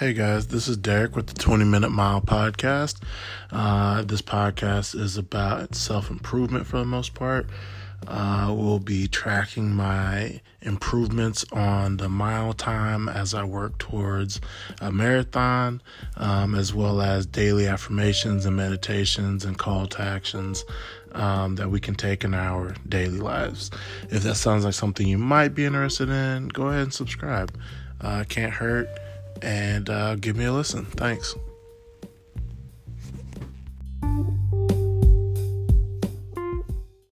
Hey guys, this is Derek with the 20 Minute Mile Podcast. Uh, this podcast is about self improvement for the most part. Uh, we'll be tracking my improvements on the mile time as I work towards a marathon, um, as well as daily affirmations and meditations and call to actions um, that we can take in our daily lives. If that sounds like something you might be interested in, go ahead and subscribe. Uh, can't hurt and uh, give me a listen. Thanks.